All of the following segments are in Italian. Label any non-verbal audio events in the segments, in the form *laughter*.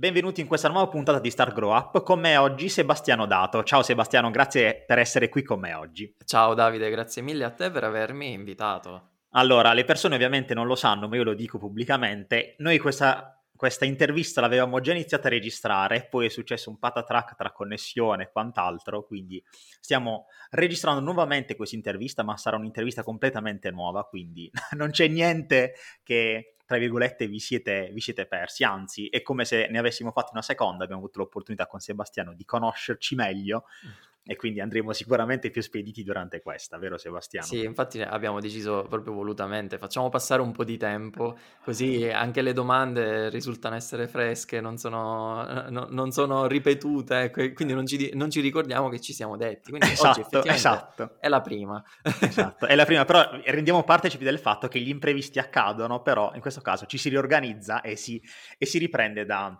Benvenuti in questa nuova puntata di Start Grow Up. Con me oggi Sebastiano Dato. Ciao Sebastiano, grazie per essere qui con me oggi. Ciao Davide, grazie mille a te per avermi invitato. Allora, le persone ovviamente non lo sanno, ma io lo dico pubblicamente. Noi questa, questa intervista l'avevamo già iniziata a registrare, poi è successo un patatrack tra connessione e quant'altro, quindi stiamo registrando nuovamente questa intervista, ma sarà un'intervista completamente nuova, quindi *laughs* non c'è niente che tra virgolette, vi siete, vi siete persi, anzi è come se ne avessimo fatto una seconda, abbiamo avuto l'opportunità con Sebastiano di conoscerci meglio. Mm e quindi andremo sicuramente più spediti durante questa, vero Sebastiano? Sì, infatti abbiamo deciso proprio volutamente, facciamo passare un po' di tempo, così anche le domande risultano essere fresche, non sono, no, non sono ripetute, quindi non ci, non ci, ricordiamo che ci siamo detti. Quindi esatto, esatto. è la prima. esatto, è la prima, però rendiamo partecipi del fatto che gli imprevisti accadono, però in questo caso ci si riorganizza e si, e si riprende da,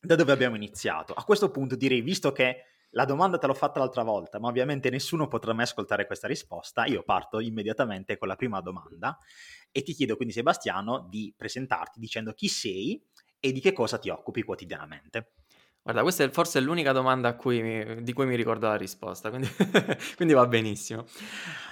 da dove abbiamo iniziato. A questo punto direi, visto che la domanda te l'ho fatta l'altra volta, ma ovviamente nessuno potrà mai ascoltare questa risposta. Io parto immediatamente con la prima domanda e ti chiedo quindi, Sebastiano, di presentarti dicendo chi sei e di che cosa ti occupi quotidianamente. Guarda, questa è forse l'unica domanda mi, di cui mi ricordo la risposta, quindi, *laughs* quindi, va benissimo.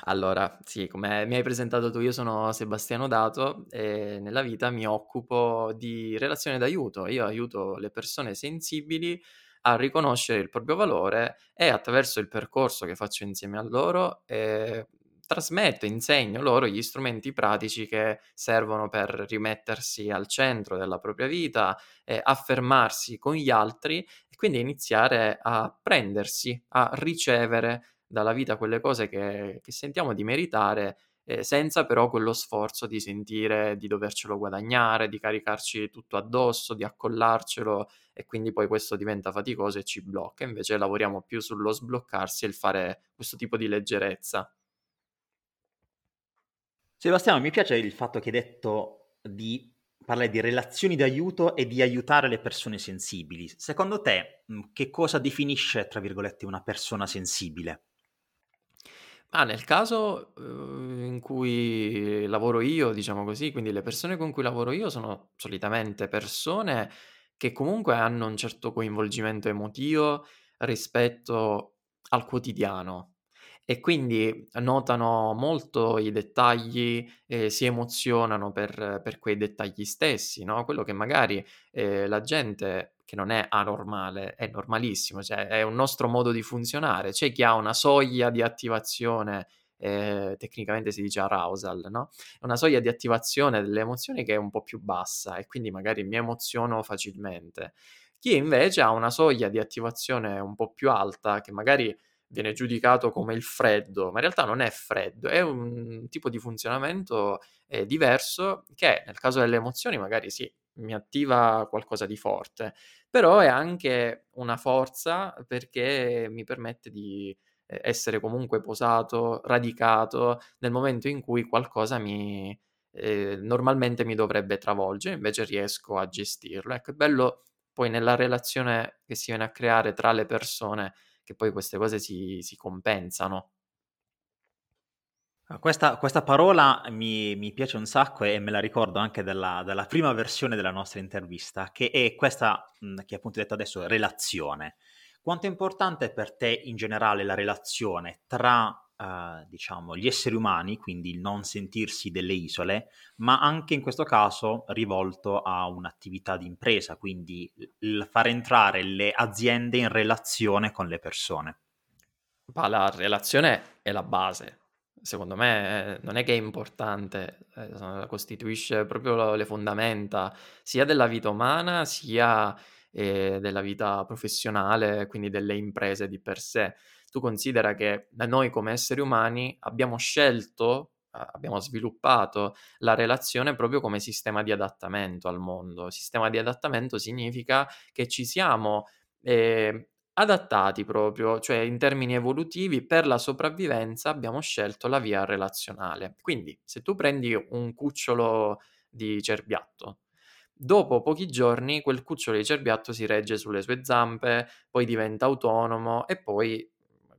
Allora, sì, come mi hai presentato tu, io sono Sebastiano Dato e nella vita mi occupo di relazione d'aiuto. Io aiuto le persone sensibili a riconoscere il proprio valore e attraverso il percorso che faccio insieme a loro eh, trasmetto, insegno loro gli strumenti pratici che servono per rimettersi al centro della propria vita, eh, affermarsi con gli altri e quindi iniziare a prendersi, a ricevere dalla vita quelle cose che, che sentiamo di meritare eh, senza però quello sforzo di sentire di dovercelo guadagnare, di caricarci tutto addosso, di accollarcelo e quindi poi questo diventa faticoso e ci blocca. Invece lavoriamo più sullo sbloccarsi e il fare questo tipo di leggerezza. Sebastiano, mi piace il fatto che hai detto di parlare di relazioni di aiuto e di aiutare le persone sensibili. Secondo te, che cosa definisce, tra virgolette, una persona sensibile? Ah, nel caso, uhm, in cui lavoro io, diciamo così, quindi le persone con cui lavoro io sono solitamente persone che comunque hanno un certo coinvolgimento emotivo rispetto al quotidiano e quindi notano molto i dettagli e si emozionano per per quei dettagli stessi, no, quello che magari, ehm, la gente che non è anormale, è normalissimo, cioè è un nostro modo di funzionare. C'è chi ha una soglia di attivazione, eh, tecnicamente si dice arousal, no? Una soglia di attivazione delle emozioni che è un po' più bassa e quindi magari mi emoziono facilmente. Chi invece ha una soglia di attivazione un po' più alta, che magari viene giudicato come il freddo, ma in realtà non è freddo, è un tipo di funzionamento eh, diverso che nel caso delle emozioni magari sì, mi attiva qualcosa di forte, però è anche una forza perché mi permette di eh, essere comunque posato, radicato nel momento in cui qualcosa mi eh, normalmente mi dovrebbe travolgere, invece riesco a gestirlo. Ecco, è bello poi nella relazione che si viene a creare tra le persone che poi queste cose si, si compensano. Questa, questa parola mi, mi, piace un sacco e me la ricordo anche dalla, dalla prima versione della nostra intervista, che è questa che appunto hai detto adesso, relazione. Quanto è importante per te in generale la relazione tra Uh, diciamo, gli esseri umani, quindi il non sentirsi delle isole, ma anche in questo caso rivolto a un'attività di impresa, quindi il far entrare le aziende in relazione con le persone. Ma la relazione è la base, secondo me eh, non è che è importante, eh, costituisce proprio le fondamenta sia della vita umana sia eh, della vita professionale, quindi delle imprese di per sé. Tu considera che noi come esseri umani abbiamo scelto, abbiamo sviluppato la relazione proprio come sistema di adattamento al mondo. Sistema di adattamento significa che ci siamo eh, adattati proprio, cioè in termini evolutivi, per la sopravvivenza abbiamo scelto la via relazionale. Quindi, se tu prendi un cucciolo di cerbiatto, dopo pochi giorni quel cucciolo di cerbiatto si regge sulle sue zampe, poi diventa autonomo e poi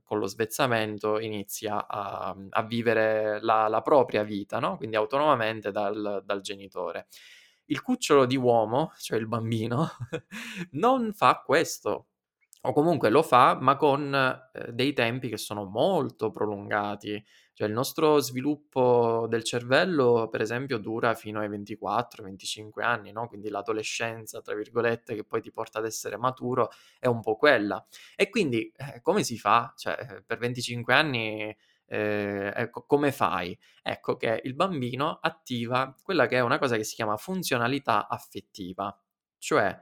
con lo svezzamento inizia a, a vivere la, la, propria vita, no? quindi autonomamente dal, dal genitore. Il cucciolo di uomo, cioè il bambino, *laughs* non fa questo, o comunque lo fa, ma con eh, dei tempi che sono molto prolungati. Cioè il nostro sviluppo del cervello, per esempio, dura fino ai 24-25 anni, no? Quindi l'adolescenza, tra virgolette, che poi ti porta ad essere maturo, è un po' quella. E quindi eh, come si fa? Cioè, per 25 anni eh, ecco, come fai? Ecco che il bambino attiva quella che è una cosa che si chiama funzionalità affettiva, cioè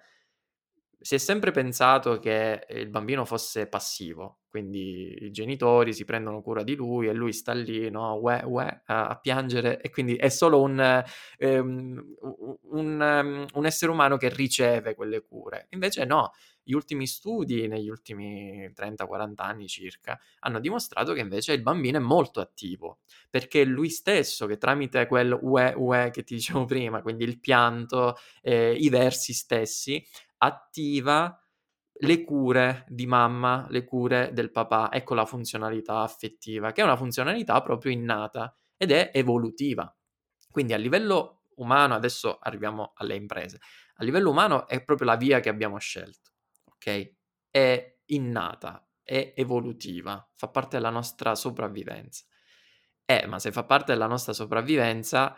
si è sempre pensato che il bambino fosse passivo, quindi i genitori si prendono cura di lui e lui sta lì, no, uè, uè, a, a, piangere e quindi è solo un, um, un, um, un, essere umano che riceve quelle cure. Invece no, gli ultimi studi negli ultimi 30-40 anni circa hanno dimostrato che invece il bambino è molto attivo, perché è lui stesso che tramite quel uè, uè che ti dicevo *laughs* prima, quindi il pianto, eh, i versi stessi, attiva le cure di mamma, le cure del papà, ecco la funzionalità affettiva, che è una funzionalità proprio innata ed è evolutiva. Quindi a livello umano, adesso arriviamo alle imprese, a livello umano è proprio la via che abbiamo scelto, ok? È innata, è evolutiva, fa parte della nostra sopravvivenza. Eh, ma se fa parte della nostra sopravvivenza,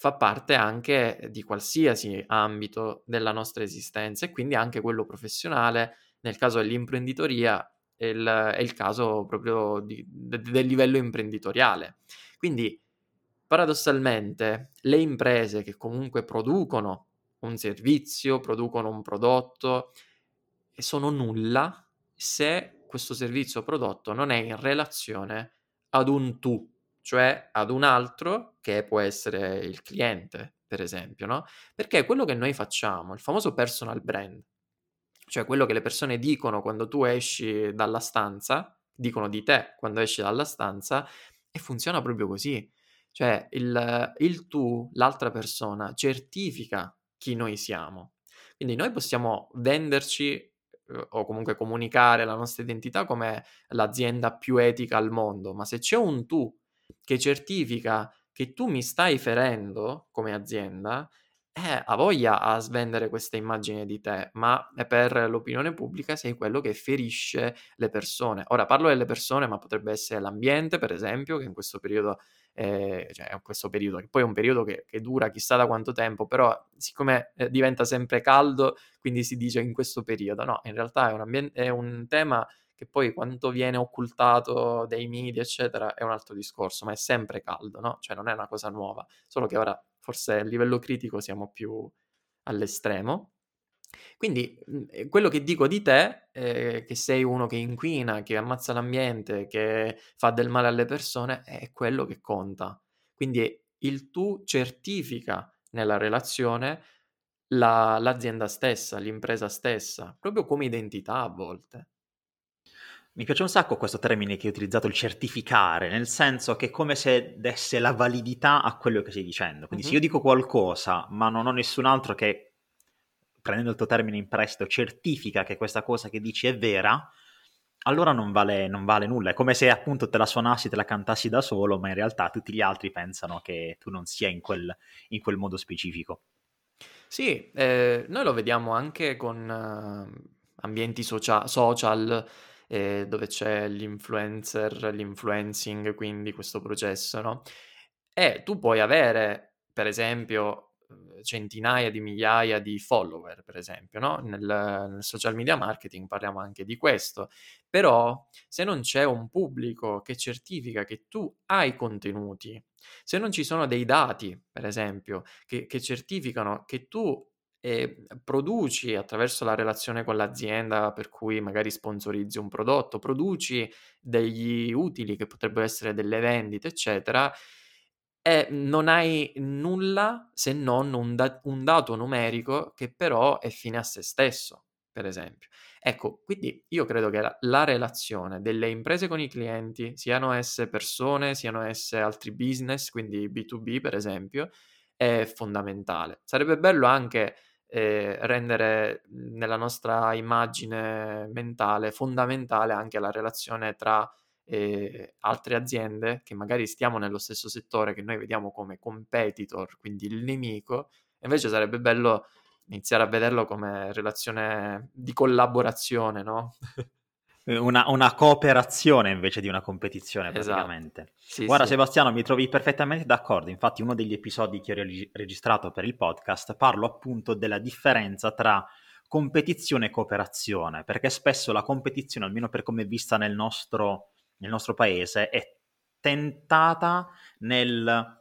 fa parte anche di qualsiasi ambito della nostra esistenza e quindi anche quello professionale, nel caso dell'imprenditoria è il, è il caso proprio di, de, del livello imprenditoriale. Quindi paradossalmente le imprese che comunque producono un servizio, producono un prodotto, sono nulla se questo servizio o prodotto non è in relazione ad un tu, cioè ad un altro che può essere il cliente, per esempio, no? Perché quello che noi facciamo, il famoso personal brand, cioè quello che le persone dicono quando tu esci dalla stanza, dicono di te quando esci dalla stanza, e funziona proprio così. Cioè il, il tu, l'altra persona, certifica chi noi siamo. Quindi noi possiamo venderci eh, o comunque comunicare la nostra identità come l'azienda più etica al mondo, ma se c'è un tu che certifica che tu mi stai ferendo come azienda, eh, ha voglia a svendere questa immagine di te, ma per l'opinione pubblica sei quello che ferisce le persone. Ora parlo delle persone, ma potrebbe essere l'ambiente, per esempio, che in questo periodo, eh, cioè questo periodo, che poi è un periodo che, che dura chissà da quanto tempo, però siccome eh, diventa sempre caldo, quindi si dice in questo periodo, no, in realtà è un, ambien- è un tema che poi quanto viene occultato dai media, eccetera, è un altro discorso, ma è sempre caldo, no? Cioè non è una cosa nuova, solo che ora forse a livello critico siamo più all'estremo. Quindi mhmm, quello che dico di te, eh, che sei uno che inquina, che ammazza l'ambiente, che fa del male alle persone, è quello che conta. Quindi il tu certifica nella relazione la, l'azienda stessa, l'impresa stessa, proprio come identità a volte. Mi piace un sacco questo termine che hai utilizzato, il certificare, nel senso che è come se desse la validità a quello che stai dicendo. Quindi mm-hmm. se io dico qualcosa, ma non ho nessun altro che, prendendo il tuo termine in prestito, certifica che questa cosa che dici è vera, allora non vale, non vale nulla. È come se appunto te la suonassi, te la cantassi da solo, ma in realtà tutti gli altri pensano che tu non sia in quel, in quel modo specifico. Sì, eh, noi lo vediamo anche con uh, ambienti socia- social eh, dove c'è l'influencer, l'influencing, quindi questo processo, no? E tu puoi avere, per esempio, uhm, centinaia di migliaia di follower, per esempio, no? nel, nel, social media marketing parliamo anche di questo, però se non c'è un pubblico che certifica che tu hai contenuti, se non ci sono dei dati, per esempio, che, che certificano che tu e produci attraverso la relazione con l'azienda per cui magari sponsorizzi un prodotto, produci degli utili che potrebbero essere delle vendite, eccetera, e non hai nulla se non un, da- un dato numerico che però è fine a se stesso. per esempio. Ecco, quindi io credo che la, la, relazione delle imprese con i clienti, siano esse persone, siano esse altri business, quindi B2B per esempio, è fondamentale. Sarebbe bello anche eh, rendere nella nostra immagine mentale fondamentale anche la relazione tra eh, altre aziende che magari stiamo nello stesso settore che noi vediamo come competitor, quindi il nemico, invece sarebbe bello iniziare a vederlo come relazione di collaborazione, no? *laughs* Una, una, cooperazione invece di una competizione, esatto. praticamente. Esatto. Sì, Guarda, sì. Sebastiano, mi trovi perfettamente d'accordo. Infatti, uno degli episodi che ho registrato per il podcast parlo appunto della differenza tra competizione e cooperazione, perché spesso la competizione, almeno per come è vista nel nostro, nel nostro paese, è tentata nel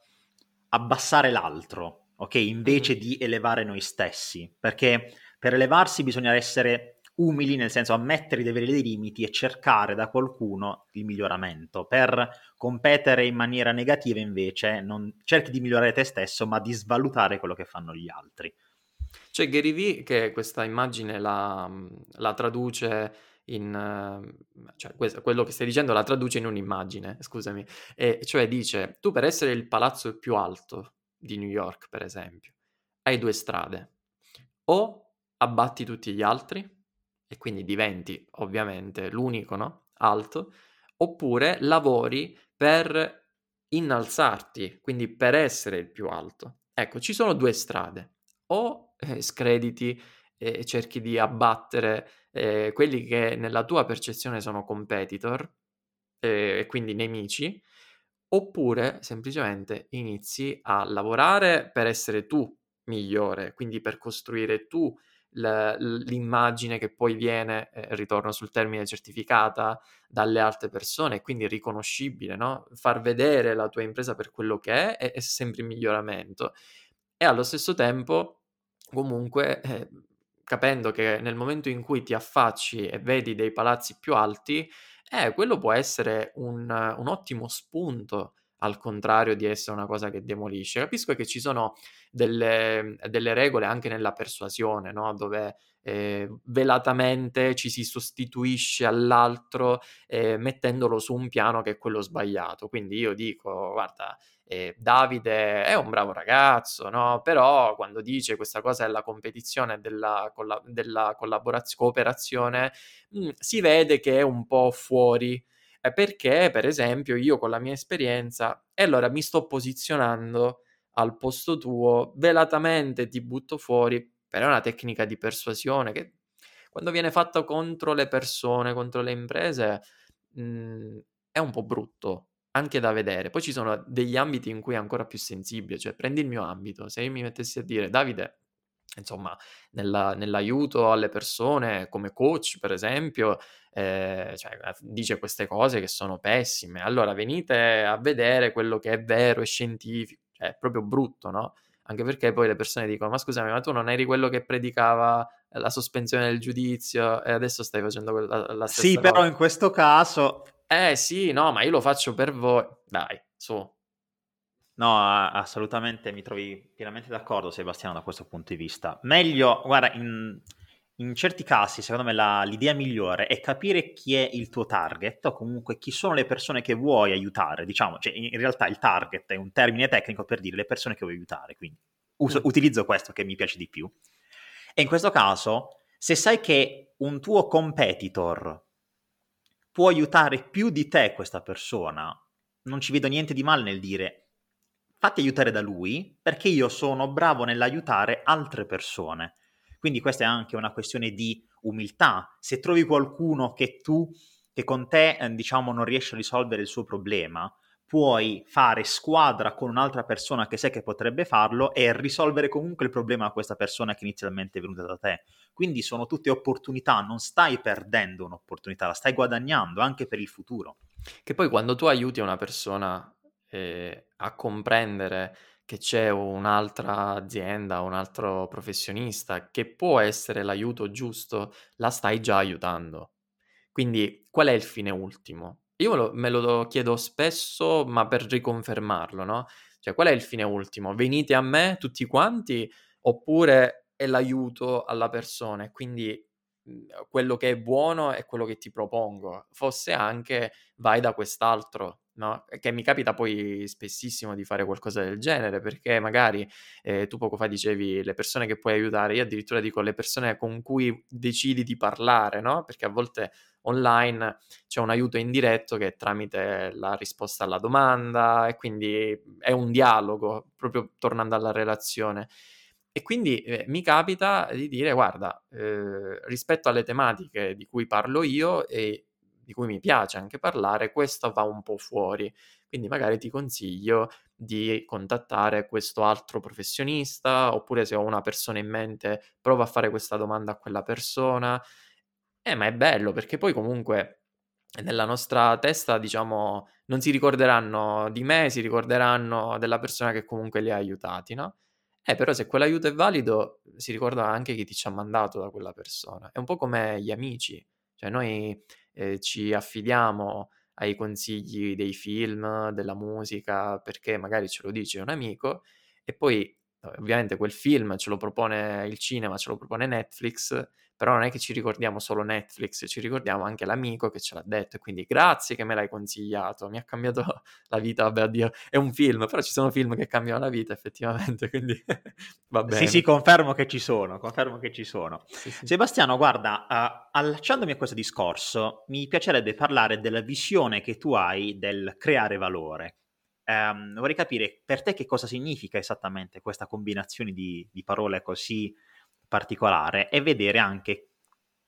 abbassare l'altro, ok? Invece mm-hmm. di elevare noi stessi, perché per elevarsi bisogna essere umili, nel senso ammettere di avere dei limiti e cercare da qualcuno il miglioramento. Per competere in maniera negativa, invece, non cerchi di migliorare te stesso, ma di svalutare quello che fanno gli altri. C'è Gary Vee che questa immagine la, la traduce in... cioè quello che stai dicendo la traduce in un'immagine, scusami, e cioè dice, tu per essere il palazzo più alto di New York, per esempio, hai due strade. O abbatti tutti gli altri, e quindi diventi ovviamente l'unico, no? Alto, oppure lavori per innalzarti, quindi per essere il più alto. Ecco, ci sono due strade. O eh, screditi e cerchi di abbattere eh, quelli che nella tua percezione sono competitor eh, e quindi nemici, oppure semplicemente inizi a lavorare per essere tu migliore, quindi per costruire tu l'immagine che poi viene, eh, ritorno sul termine, certificata dalle altre persone, quindi riconoscibile, no? Far vedere la tua impresa per quello che è è, è sempre in miglioramento. E allo stesso tempo, comunque, eh, capendo che nel momento in cui ti affacci e vedi dei palazzi più alti, eh, quello può essere un, un ottimo spunto al contrario di essere una cosa che demolisce. Capisco che ci sono delle, delle regole anche nella persuasione, no? dove eh, velatamente ci si sostituisce all'altro eh, mettendolo su un piano che è quello sbagliato. Quindi io dico, guarda, eh, Davide è un bravo ragazzo, no? però quando dice questa cosa della competizione, della, colla- della collaborazione, cooperazione, mh, mm, si vede che è un po' fuori perché, per esempio, io con la mia esperienza, e allora mi sto posizionando al posto tuo, velatamente ti butto fuori, però è una tecnica di persuasione che quando viene fatta contro le persone, contro le imprese, mh, mhmm, è un po' brutto anche da vedere. Poi ci sono degli ambiti in cui è ancora più sensibile, cioè prendi il mio ambito, se io mi mettessi a dire Davide, insomma, nella, nell'aiuto alle persone come coach, per esempio, eh, cioè, dice queste cose che sono pessime. Allora venite a vedere quello che è vero e scientifico, cioè è proprio brutto, no? Anche perché poi le persone dicono: Ma scusami, ma tu non eri quello che predicava la sospensione del giudizio e adesso stai facendo la, la stessa Sì, cosa. però in questo caso. Eh sì, no, ma io lo faccio per voi. Dai, su. No, assolutamente mi trovi pienamente d'accordo, Sebastiano, da questo punto di vista. Meglio, guarda, in, in certi casi, secondo me, la, l'idea migliore è capire chi è il tuo target, o comunque chi sono le persone che vuoi aiutare. Diciamo, cioè, in realtà il target è un termine tecnico per dire le persone che vuoi aiutare, quindi uso, mm. utilizzo questo che mi piace di più. E in questo caso, se sai che un tuo competitor può aiutare più di te questa persona, non ci vedo niente di male nel dire fatti aiutare da lui perché io sono bravo nell'aiutare altre persone. Quindi questa è anche una questione di umiltà. Se trovi qualcuno che tu, che con te, eh, diciamo, non riesce a risolvere il suo problema, puoi fare squadra con un'altra persona che sai che potrebbe farlo e risolvere comunque il problema a questa persona che inizialmente è venuta da te. Quindi sono tutte opportunità, non stai perdendo un'opportunità, la stai guadagnando anche per il futuro. Che poi quando tu aiuti una persona eh, a comprendere che c'è un'altra azienda, un altro professionista che può essere l'aiuto giusto, la stai già aiutando. Quindi qual è il fine ultimo? Io me lo, me lo chiedo spesso, ma per riconfermarlo, no? Cioè, qual è il fine ultimo? Venite a me tutti quanti oppure è l'aiuto alla persona? E quindi mhmm, quello che è buono è quello che ti propongo, fosse anche vai da quest'altro, no? Che mi capita poi spessissimo di fare qualcosa del genere, perché magari eh, tu poco fa dicevi le persone che puoi aiutare, io addirittura dico le persone con cui decidi di parlare, no? Perché a volte online c'è un aiuto indiretto che è tramite la risposta alla domanda e quindi è un dialogo, proprio tornando alla relazione. E quindi eh, mi capita di dire, guarda, eh, rispetto alle tematiche di cui parlo io e di cui mi piace anche parlare, questo va un po' fuori. Quindi magari ti consiglio di contattare questo altro professionista, oppure se ho una persona in mente, prova a fare questa domanda a quella persona. Eh, ma è bello perché poi comunque nella nostra testa, diciamo, non si ricorderanno di me, si ricorderanno della persona che comunque li ha aiutati, no? Eh, però se quell'aiuto è valido, si ricorda anche chi ti ci ha mandato da quella persona. È un po' come gli amici, cioè noi eh, ci affidiamo ai consigli dei film, della musica, perché magari ce lo dice un amico e poi ovviamente quel film ce lo propone il cinema, ce lo propone Netflix, però non è che ci ricordiamo solo Netflix, ci ricordiamo anche l'amico che ce l'ha detto e quindi grazie che me l'hai consigliato, mi ha cambiato *laughs* la vita, vabbè addio, è un film, però ci sono film che cambiano la vita effettivamente, *laughs* quindi va bene. Sì, sì, confermo che ci sono, confermo che ci sono. Sì, sì. Sebastiano, guarda, uh, allacciandomi a questo discorso, mi piacerebbe parlare della visione che tu hai del creare valore Um, vorrei capire per te che cosa significa esattamente questa combinazione di, di parole così particolare e vedere anche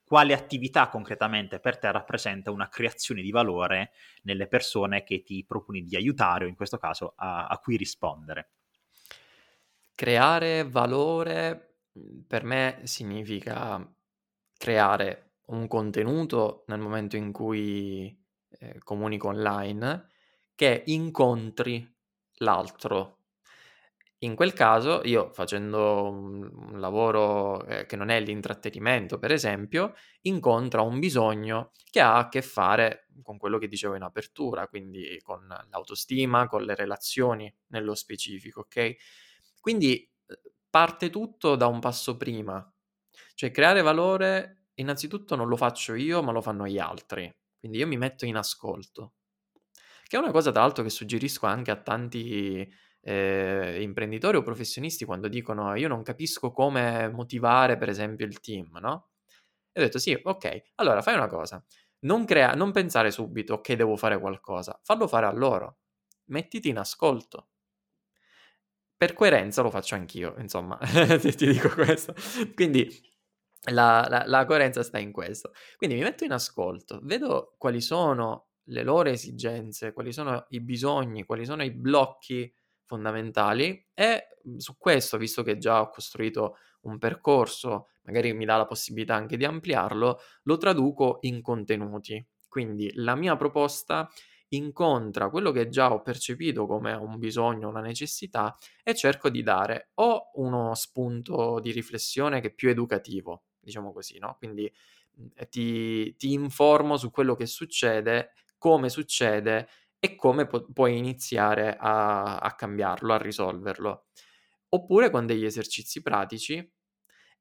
quale attività concretamente per te rappresenta una creazione di valore nelle persone che ti proponi di aiutare o in questo caso a, a cui rispondere. Creare valore mhmm, per me significa creare un contenuto nel momento in cui eh, comunico online che incontri l'altro. In quel caso io facendo un, lavoro eh, che non è l'intrattenimento, per esempio, incontra un bisogno che ha a che fare con quello che dicevo in apertura, quindi con l'autostima, con le relazioni nello specifico, ok? Quindi eh, parte tutto da un passo prima, cioè creare valore innanzitutto non lo faccio io, ma lo fanno gli altri. Quindi io mi metto in ascolto. Che è una cosa, tra l'altro, che suggerisco anche a tanti eh, imprenditori o professionisti quando dicono io non capisco come motivare, per esempio, il team, no? E ho detto sì, ok, allora fai una cosa, non, crea- non pensare subito che devo fare qualcosa, fallo fare a loro, mettiti in ascolto. Per coerenza lo faccio anch'io, insomma, *laughs* ti dico questo. Quindi la, la, la coerenza sta in questo. Quindi mi metto in ascolto, vedo quali sono le loro esigenze, quali sono i bisogni, quali sono i blocchi fondamentali e mhmm, su questo, visto che già ho costruito un percorso, magari mi dà la possibilità anche di ampliarlo, lo traduco in contenuti. Quindi la mia proposta incontra quello che già ho percepito come un bisogno, una necessità e cerco di dare o uno spunto di riflessione che è più educativo, diciamo così, no? Quindi mhmm, ti, ti informo su quello che succede come succede e come pu- puoi iniziare a, a cambiarlo, a risolverlo. Oppure con degli esercizi pratici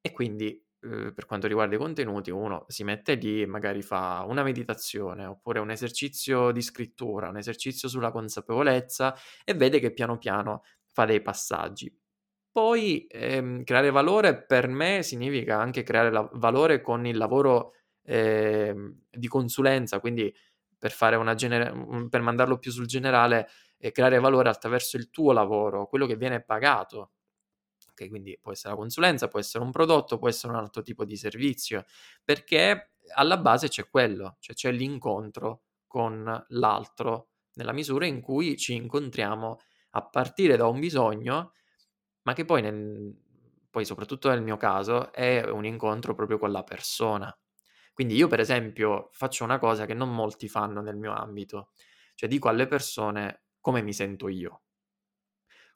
e quindi eh, per quanto riguarda i contenuti, uno si mette lì e magari fa una meditazione oppure un esercizio di scrittura, un esercizio sulla consapevolezza e vede che piano piano fa dei passaggi. Poi ehm, creare valore per me significa anche creare la- valore con il lavoro ehm, di consulenza, quindi per, una genera- per mandarlo più sul generale e creare valore attraverso il tuo lavoro, quello che viene pagato. Okay, quindi può essere la consulenza, può essere un prodotto, può essere un altro tipo di servizio, perché alla base c'è quello, cioè c'è l'incontro con l'altro, nella misura in cui ci incontriamo a partire da un bisogno, ma che poi, nel, poi soprattutto nel mio caso, è un incontro proprio con la persona. Quindi io per esempio faccio una cosa che non molti fanno nel mio ambito, cioè dico alle persone come mi sento io.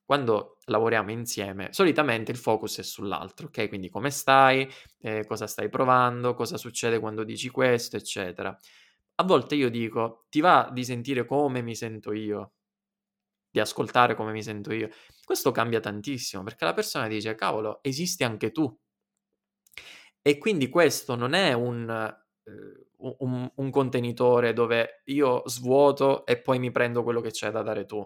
Quando lavoriamo insieme, solitamente il focus è sull'altro, ok? Quindi come stai, eh, cosa stai provando, cosa succede quando dici questo, eccetera. A volte io dico, ti va di sentire come mi sento io, di ascoltare come mi sento io. Questo cambia tantissimo perché la persona dice, cavolo, esisti anche tu E quindi questo non è un, eh, un, un contenitore dove io svuoto e poi mi prendo quello che c'è da dare tu,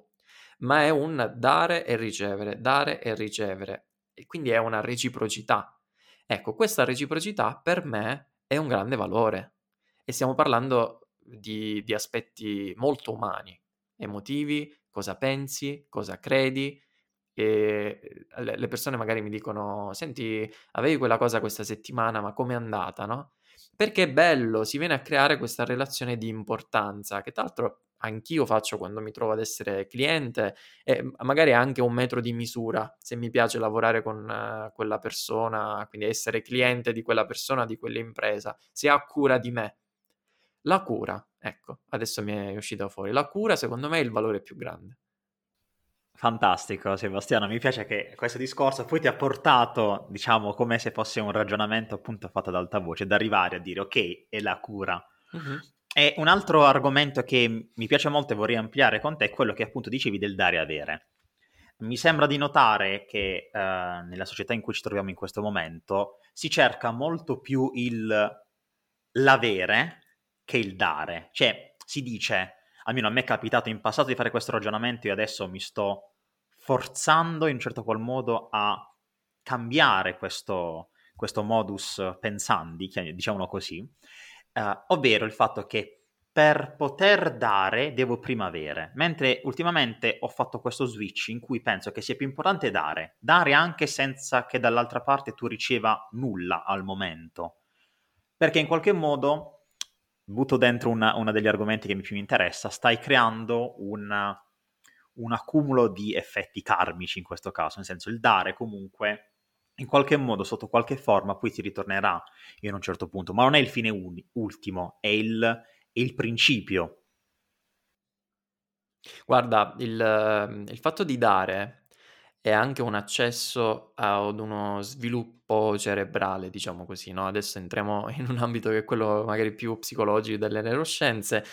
ma è un dare e ricevere, dare e ricevere. E quindi è una reciprocità. Ecco, questa reciprocità per me è un grande valore. E stiamo parlando di, di aspetti molto umani, emotivi, cosa pensi, cosa credi, e le persone magari mi dicono: Senti, avevi quella cosa questa settimana, ma com'è andata, no? Perché è bello, si viene a creare questa relazione di importanza, che tra l'altro anch'io faccio quando mi trovo ad essere cliente e magari anche un metro di misura, se mi piace lavorare con uh, quella persona, quindi essere cliente di quella persona, di quell'impresa, se ha cura di me. La cura, ecco, adesso mi è uscita fuori, la cura secondo me è il valore più grande. Fantastico, Sebastiano. Mi piace che questo discorso poi ti ha portato, diciamo, come se fosse un ragionamento appunto fatto ad alta voce, ad arrivare a dire ok, è la cura. Uh-huh. E un altro argomento che mi piace molto e vorrei ampliare con te è quello che appunto dicevi del dare e avere. Mi sembra di notare che eh, nella società in cui ci troviamo in questo momento si cerca molto più il l'avere che il dare. Cioè, si dice, almeno a me è capitato in passato di fare questo ragionamento, io adesso mi sto forzando in un certo qual modo a cambiare questo, questo modus pensandi, diciamolo così, eh, ovvero il fatto che per poter dare devo prima avere, mentre ultimamente ho fatto questo switch in cui penso che sia più importante dare, dare anche senza che dall'altra parte tu riceva nulla al momento, perché in qualche modo, butto dentro uno degli argomenti che mi più interessa, stai creando una un accumulo di effetti karmici in questo caso, nel senso il dare comunque in qualche modo, sotto qualche forma, poi ti ritornerà in un certo punto, ma non è il fine uni- ultimo, è il, è il principio. Guarda, il, il, fatto di dare è anche un accesso ad uno sviluppo cerebrale, diciamo così, no? Adesso entriamo in un ambito che è quello magari più psicologico delle neuroscienze,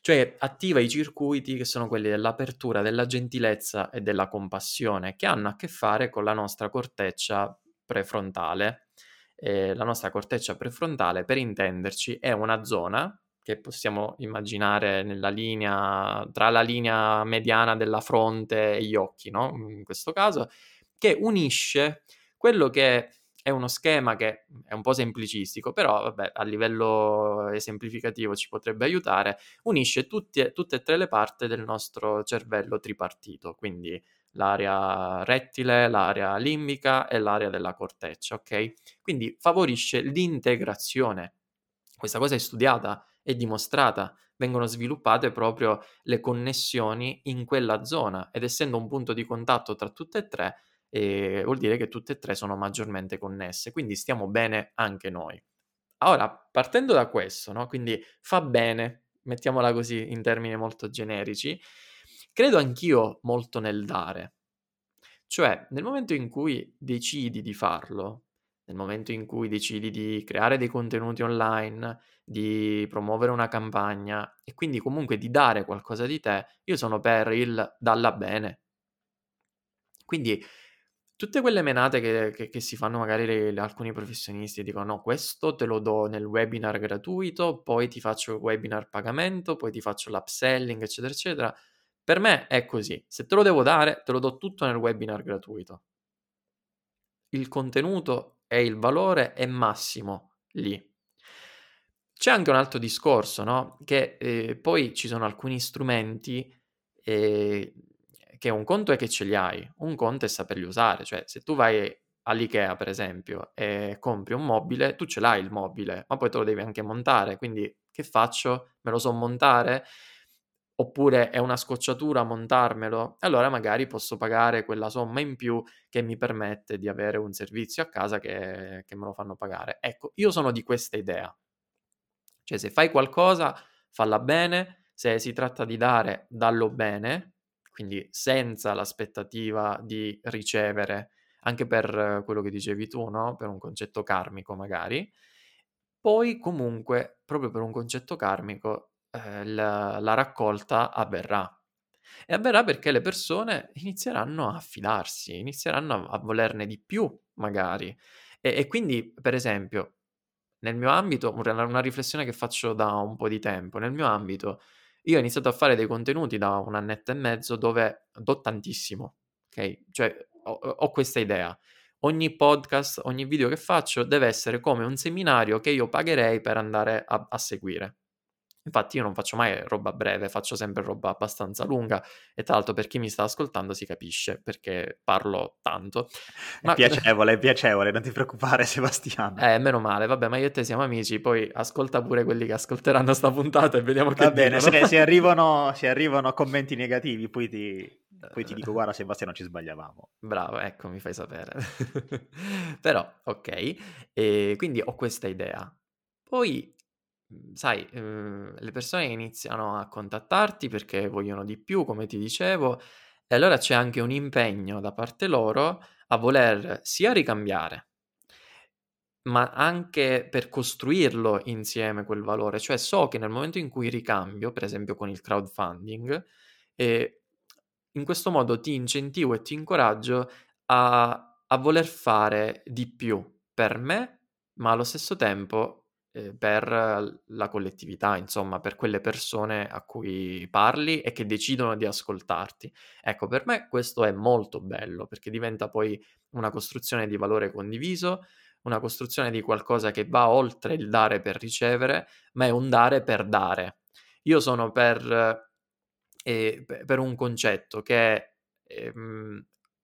cioè attiva i circuiti che sono quelli dell'apertura, della gentilezza e della compassione, che hanno a che fare con la nostra corteccia prefrontale. Eh, la nostra corteccia prefrontale, per intenderci, è una zona che possiamo immaginare nella linea, tra la linea mediana della fronte e gli occhi, no? In questo caso, che unisce quello che è uno schema che è un po' semplicistico, però vabbè, a livello esemplificativo ci potrebbe aiutare, unisce tutti, tutte e tre le parti del nostro cervello tripartito, quindi l'area rettile, l'area limbica e l'area della corteccia, ok? Quindi favorisce l'integrazione. Questa cosa è studiata, è dimostrata, vengono sviluppate proprio le connessioni in quella zona ed essendo un punto di contatto tra tutte e tre, e vuol dire che tutte e tre sono maggiormente connesse, quindi stiamo bene anche noi. Ora, partendo da questo, no? quindi fa bene, mettiamola così in termini molto generici, credo anch'io molto nel dare. Cioè, nel momento in cui decidi di farlo, nel momento in cui decidi di creare dei contenuti online, di promuovere una campagna e quindi comunque di dare qualcosa di te, io sono per il dalla bene. Quindi Tutte quelle menate che che che si fanno magari le le alcuni professionisti, dicono: "No, questo te lo do nel webinar gratuito, poi ti faccio il webinar pagamento, poi ti faccio l'upselling, eccetera, eccetera." Per me è così: se te lo devo dare, te lo do tutto nel webinar gratuito. Il contenuto e il valore è massimo lì. C'è anche un altro discorso, no, che, ehm, poi ci sono alcuni strumenti, ehm che un conto è che ce li hai, un conto è saperli usare, cioè se tu vai all'IKEA per esempio e compri un mobile, tu ce l'hai il mobile, ma poi te lo devi anche montare, quindi che faccio? Me lo so montare? Oppure è una scocciatura montarmelo? Allora magari posso pagare quella somma in più che mi permette di avere un servizio a casa che, che me lo fanno pagare. Ecco, io sono di questa idea. Cioè se fai qualcosa, falla bene, se si tratta di dare, dallo bene, quindi senza l'aspettativa di ricevere, anche per quello che dicevi tu, no? per un concetto karmico magari. Poi comunque, proprio per un concetto karmico, eh, la, la raccolta avverrà. E avverrà perché le persone inizieranno a fidarsi, inizieranno a, a volerne di più magari. E, e quindi, per esempio, nel mio ambito, una riflessione che faccio da un po' di tempo, nel mio ambito, io ho iniziato a fare dei contenuti da un annetto e mezzo dove do tantissimo, ok? Cioè, ho, ho questa idea. Ogni podcast, ogni video che faccio deve essere come un seminario che io pagherei per andare a, a seguire. Infatti io non faccio mai roba breve, faccio sempre roba abbastanza lunga e tra l'altro per chi mi sta ascoltando si capisce perché parlo tanto. Ma... È piacevole, è piacevole, non ti preoccupare *laughs* Sebastiano. Eh, meno male, vabbè, ma io e te siamo amici, poi ascolta pure quelli che ascolteranno sta puntata e vediamo che Va bene, se, se, *laughs* arrivano, se arrivano commenti negativi poi ti, poi ti dico guarda Sebastiano ci sbagliavamo. Bravo, ecco, mi fai sapere. *laughs* Però, ok, e quindi ho questa idea. Poi sai, ehm, le persone iniziano a contattarti perché vogliono di più, come ti dicevo, e allora c'è anche un impegno da parte loro a voler sia ricambiare, ma anche per costruirlo insieme quel valore. Cioè so che nel momento in cui ricambio, per esempio con il crowdfunding, eh, in questo modo ti incentivo e ti incoraggio a, a voler fare di più per me, ma allo stesso tempo eh, per la collettività, insomma, per quelle persone a cui parli e che decidono di ascoltarti. Ecco, per me questo è molto bello perché diventa poi una costruzione di valore condiviso, una costruzione di qualcosa che va oltre il dare per ricevere, ma è un dare per dare. Io sono per, eh, per un concetto che è eh,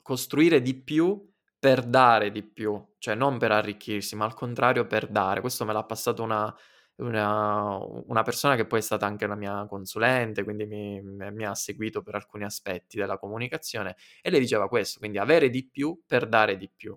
costruire di più per dare di più, cioè non per arricchirsi, ma al contrario per dare. Questo me l'ha passato una, una, una persona che poi è stata anche una mia consulente, quindi mi, mi, ha seguito per alcuni aspetti della comunicazione e lei diceva questo, quindi avere di più per dare di più.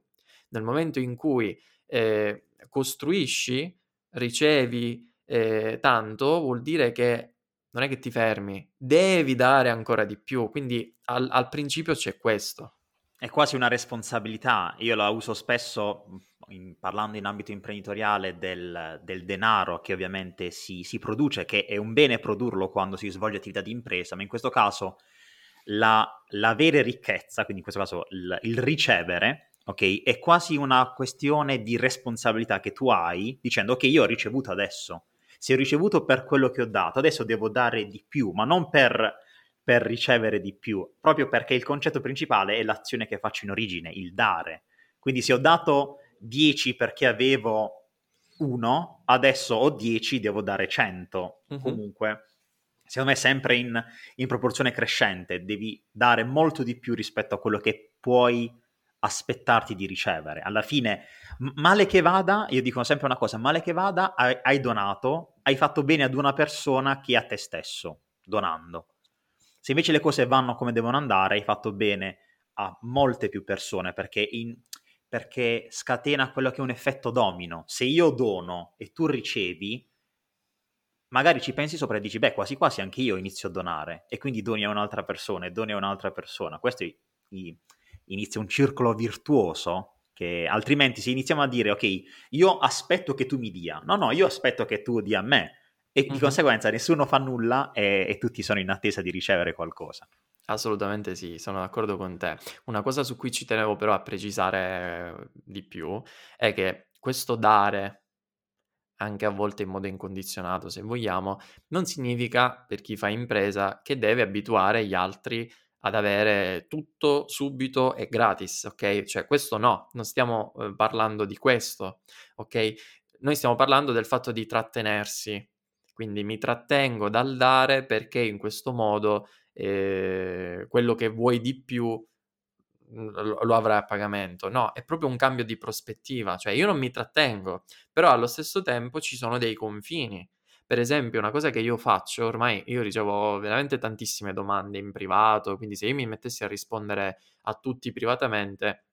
Nel momento in cui eh, costruisci, ricevi eh, tanto, vuol dire che non è che ti fermi, devi dare ancora di più, quindi al, al principio c'è questo. È quasi una responsabilità, io la uso spesso in, parlando in ambito imprenditoriale del, del denaro che ovviamente si, si, produce, che è un bene produrlo quando si svolge attività di impresa, ma in questo caso la, l'avere ricchezza, quindi in questo caso il, il ricevere, ok, è quasi una questione di responsabilità che tu hai dicendo ok, io ho ricevuto adesso, se ho ricevuto per quello che ho dato, adesso devo dare di più, ma non per per ricevere di più, proprio perché il concetto principale è l'azione che faccio in origine, il dare. Quindi se ho dato 10 perché avevo 1, adesso ho 10, devo dare 100. Uh-huh. Comunque, secondo me sempre in, in, proporzione crescente, devi dare molto di più rispetto a quello che puoi aspettarti di ricevere. Alla fine, male che vada, io dico sempre una cosa, male che vada, hai, hai donato, hai fatto bene ad una persona che a te stesso, donando. Se invece le cose vanno come devono andare, hai fatto bene a molte più persone perché, in, perché scatena quello che è un effetto domino. Se io dono e tu ricevi, magari ci pensi sopra e dici, beh, quasi quasi anche io inizio a donare e quindi doni a un'altra persona e doni a un'altra persona. Questo inizia un circolo virtuoso che altrimenti se iniziamo a dire, ok, io aspetto che tu mi dia, no, no, io aspetto che tu dia a me e di mm-hmm. conseguenza nessuno fa nulla e, e tutti sono in attesa di ricevere qualcosa. Assolutamente sì, sono d'accordo con te. Una cosa su cui ci tenevo però a precisare eh, di più è che questo dare, anche a volte in modo incondizionato se vogliamo, non significa per chi fa impresa che deve abituare gli altri ad avere tutto subito e gratis, ok? Cioè questo no, non stiamo eh, parlando di questo, ok? Noi stiamo parlando del fatto di trattenersi, quindi mi trattengo dal dare perché in questo modo eh, quello che vuoi di più mhmm, lo, lo avrai a pagamento. No, è proprio un cambio di prospettiva, cioè io non mi trattengo, però allo stesso tempo ci sono dei confini. Per esempio, una cosa che io faccio, ormai io ricevo veramente tantissime domande in privato, quindi se io mi mettessi a rispondere a tutti privatamente,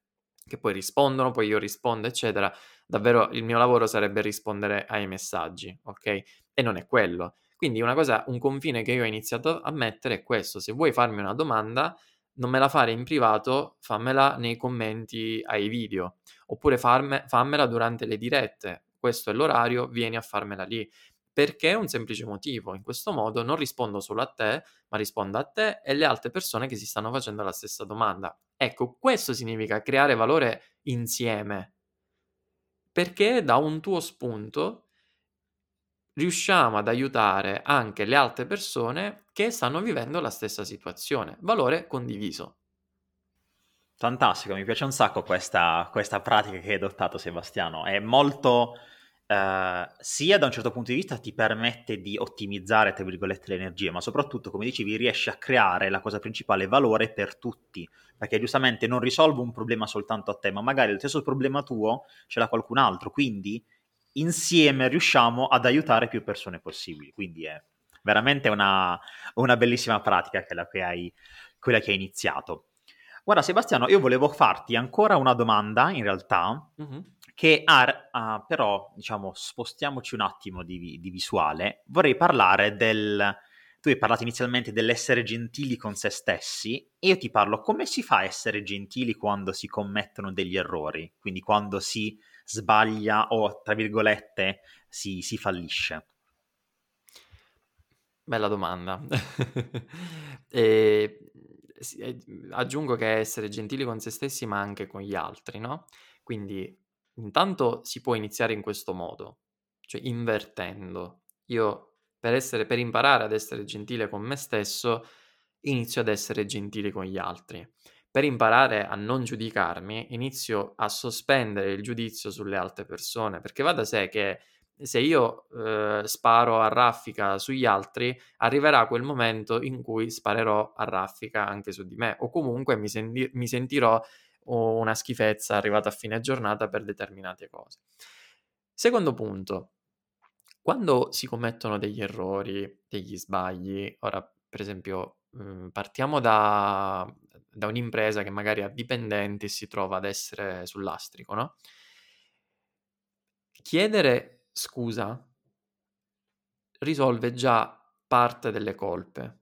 che poi rispondono, poi io rispondo, eccetera, davvero il mio lavoro sarebbe rispondere ai messaggi, ok? E non è quello. Quindi una cosa, un confine che io ho iniziato a mettere è questo, se vuoi farmi una domanda, non me la fare in privato, fammela nei commenti ai video, oppure farme, fammela durante le dirette, questo è l'orario, vieni a farmela lì. Perché un semplice motivo, in questo modo non rispondo solo a te, ma rispondo a te e alle altre persone che si stanno facendo la stessa domanda. Ecco, questo significa creare valore insieme, perché da un tuo spunto riusciamo ad aiutare anche le altre persone che stanno vivendo la stessa situazione. Valore condiviso. Fantastico, mi piace un sacco questa, questa pratica che hai adottato Sebastiano. È molto, eh, sia da un certo punto di vista ti permette di ottimizzare, tra virgolette, le energie, ma soprattutto, come dicevi, riesci a creare la cosa principale, valore per tutti, perché giustamente non risolvo un problema soltanto a te, ma magari il stesso problema tuo ce l'ha qualcun altro, quindi insieme riusciamo ad aiutare più persone possibili. Quindi è veramente una, una bellissima pratica quella che, hai, quella che hai iniziato. Guarda Sebastiano, io volevo farti ancora una domanda in realtà, mm-hmm. che ha, uh, però, diciamo, spostiamoci un attimo di, di, visuale. Vorrei parlare del... Tu hai parlato inizialmente dell'essere gentili con se stessi e io ti parlo come si fa a essere gentili quando si commettono degli errori, quindi quando si sbaglia o, tra virgolette, si, si fallisce? Bella domanda. *laughs* e, aggiungo che essere gentili con se stessi ma anche con gli altri, no? Quindi intanto si può iniziare in questo modo, cioè invertendo. Io per, essere, per imparare ad essere gentile con me stesso inizio ad essere gentile con gli altri per imparare a non giudicarmi, inizio a sospendere il giudizio sulle altre persone, perché va da sé che se io eh, sparo a raffica sugli altri, arriverà quel momento in cui sparerò a raffica anche su di me, o comunque mi, senti- mi sentirò una schifezza arrivata a fine giornata per determinate cose. Secondo punto, quando si commettono degli errori, degli sbagli, ora per esempio mhmm, partiamo da, da un'impresa che magari ha dipendenti e si trova ad essere sul lastrico, no? Chiedere scusa risolve già parte delle colpe.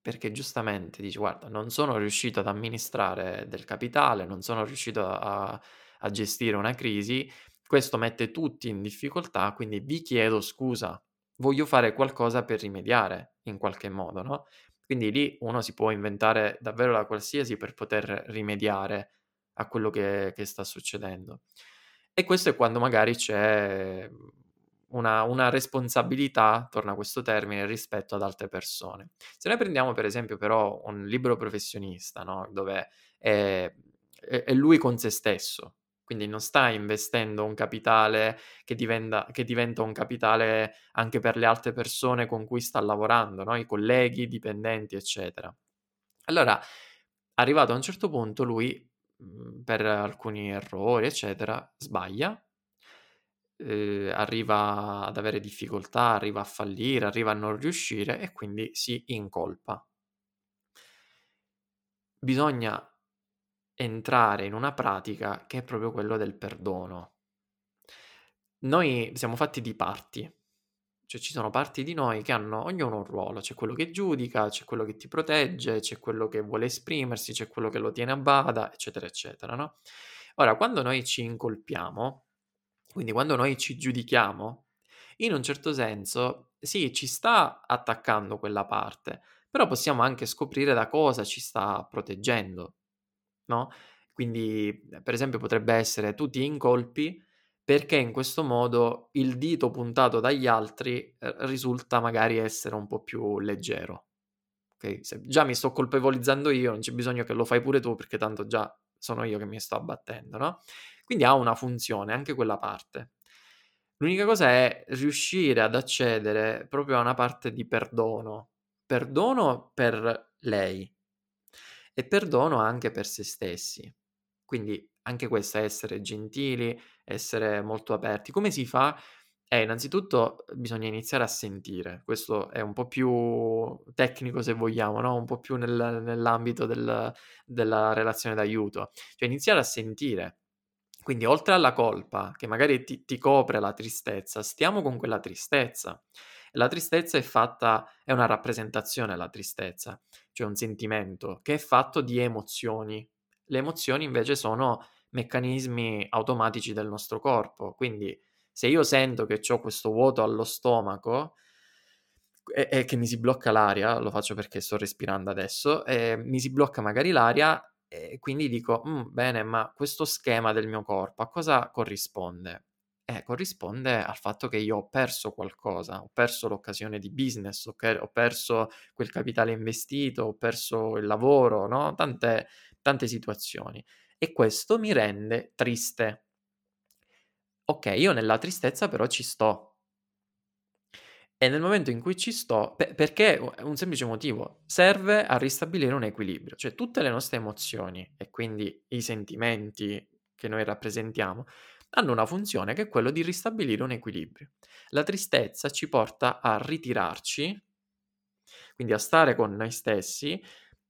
Perché giustamente dici, guarda, non sono riuscito ad amministrare del capitale, non sono riuscito a, a gestire una crisi, questo mette tutti in difficoltà, quindi vi chiedo scusa, voglio fare qualcosa per rimediare in qualche modo, no? Quindi lì uno si può inventare davvero la qualsiasi per poter rimediare a quello che, che sta succedendo. E questo è quando magari c'è una, una, responsabilità, torna a questo termine, rispetto ad altre persone. Se noi prendiamo per esempio però un libro professionista, no? dove è, è, è lui con se stesso, quindi non sta investendo un capitale che diventa, che diventa, un capitale anche per le altre persone con cui sta lavorando, no? i colleghi, i dipendenti, eccetera. Allora, arrivato a un certo punto, lui, mhmm, per alcuni errori, eccetera, sbaglia, eh, arriva ad avere difficoltà, arriva a fallire, arriva a non riuscire e quindi si incolpa. Bisogna entrare in una pratica che è proprio quello del perdono. Noi siamo fatti di parti, cioè ci sono parti di noi che hanno ognuno un ruolo, c'è quello che giudica, c'è quello che ti protegge, c'è quello che vuole esprimersi, c'è quello che lo tiene a bada, eccetera, eccetera, no? Ora, quando noi ci incolpiamo, quindi quando noi ci giudichiamo, in un certo senso, sì, ci sta attaccando quella parte, però possiamo anche scoprire da cosa ci sta proteggendo no? Quindi, per esempio, potrebbe essere tu ti incolpi perché in questo modo il dito puntato dagli altri eh, risulta magari essere un po' più leggero. Okay? Se già mi sto colpevolizzando io, non c'è bisogno che lo fai pure tu perché tanto già sono io che mi sto abbattendo, no? Quindi ha una funzione anche quella parte. L'unica cosa è riuscire ad accedere proprio a una parte di perdono. Perdono per lei, e perdono anche per se stessi. Quindi anche questo è essere gentili, essere molto aperti. Come si fa? Eh, innanzitutto bisogna iniziare a sentire, questo è un po' più tecnico se vogliamo, no? un po' più nel, nell'ambito del, della relazione d'aiuto, cioè iniziare a sentire. Quindi oltre alla colpa, che magari ti, ti copre la tristezza, stiamo con quella tristezza. La tristezza è fatta, è una rappresentazione la tristezza, cioè un sentimento che è fatto di emozioni. Le emozioni invece sono meccanismi automatici del nostro corpo, quindi se io sento che ho questo vuoto allo stomaco e, e, che mi si blocca l'aria, lo faccio perché sto respirando adesso, mi si blocca magari l'aria, e quindi dico, "Mh, bene, ma questo schema del mio corpo a cosa corrisponde?" Eh, corrisponde al fatto che io ho perso qualcosa, ho perso l'occasione di business, ok ho perso quel capitale investito, ho perso il lavoro, no, tante tante situazioni e questo mi rende triste. Okay, io nella tristezza però ci sto. E nel momento in cui ci sto pe perché un semplice motivo, serve a ristabilire un equilibrio, cioè tutte le nostre emozioni e quindi i sentimenti che noi rappresentiamo, hanno una funzione che è quello di ristabilire un equilibrio. La tristezza ci porta a ritirarci, quindi a stare con noi stessi,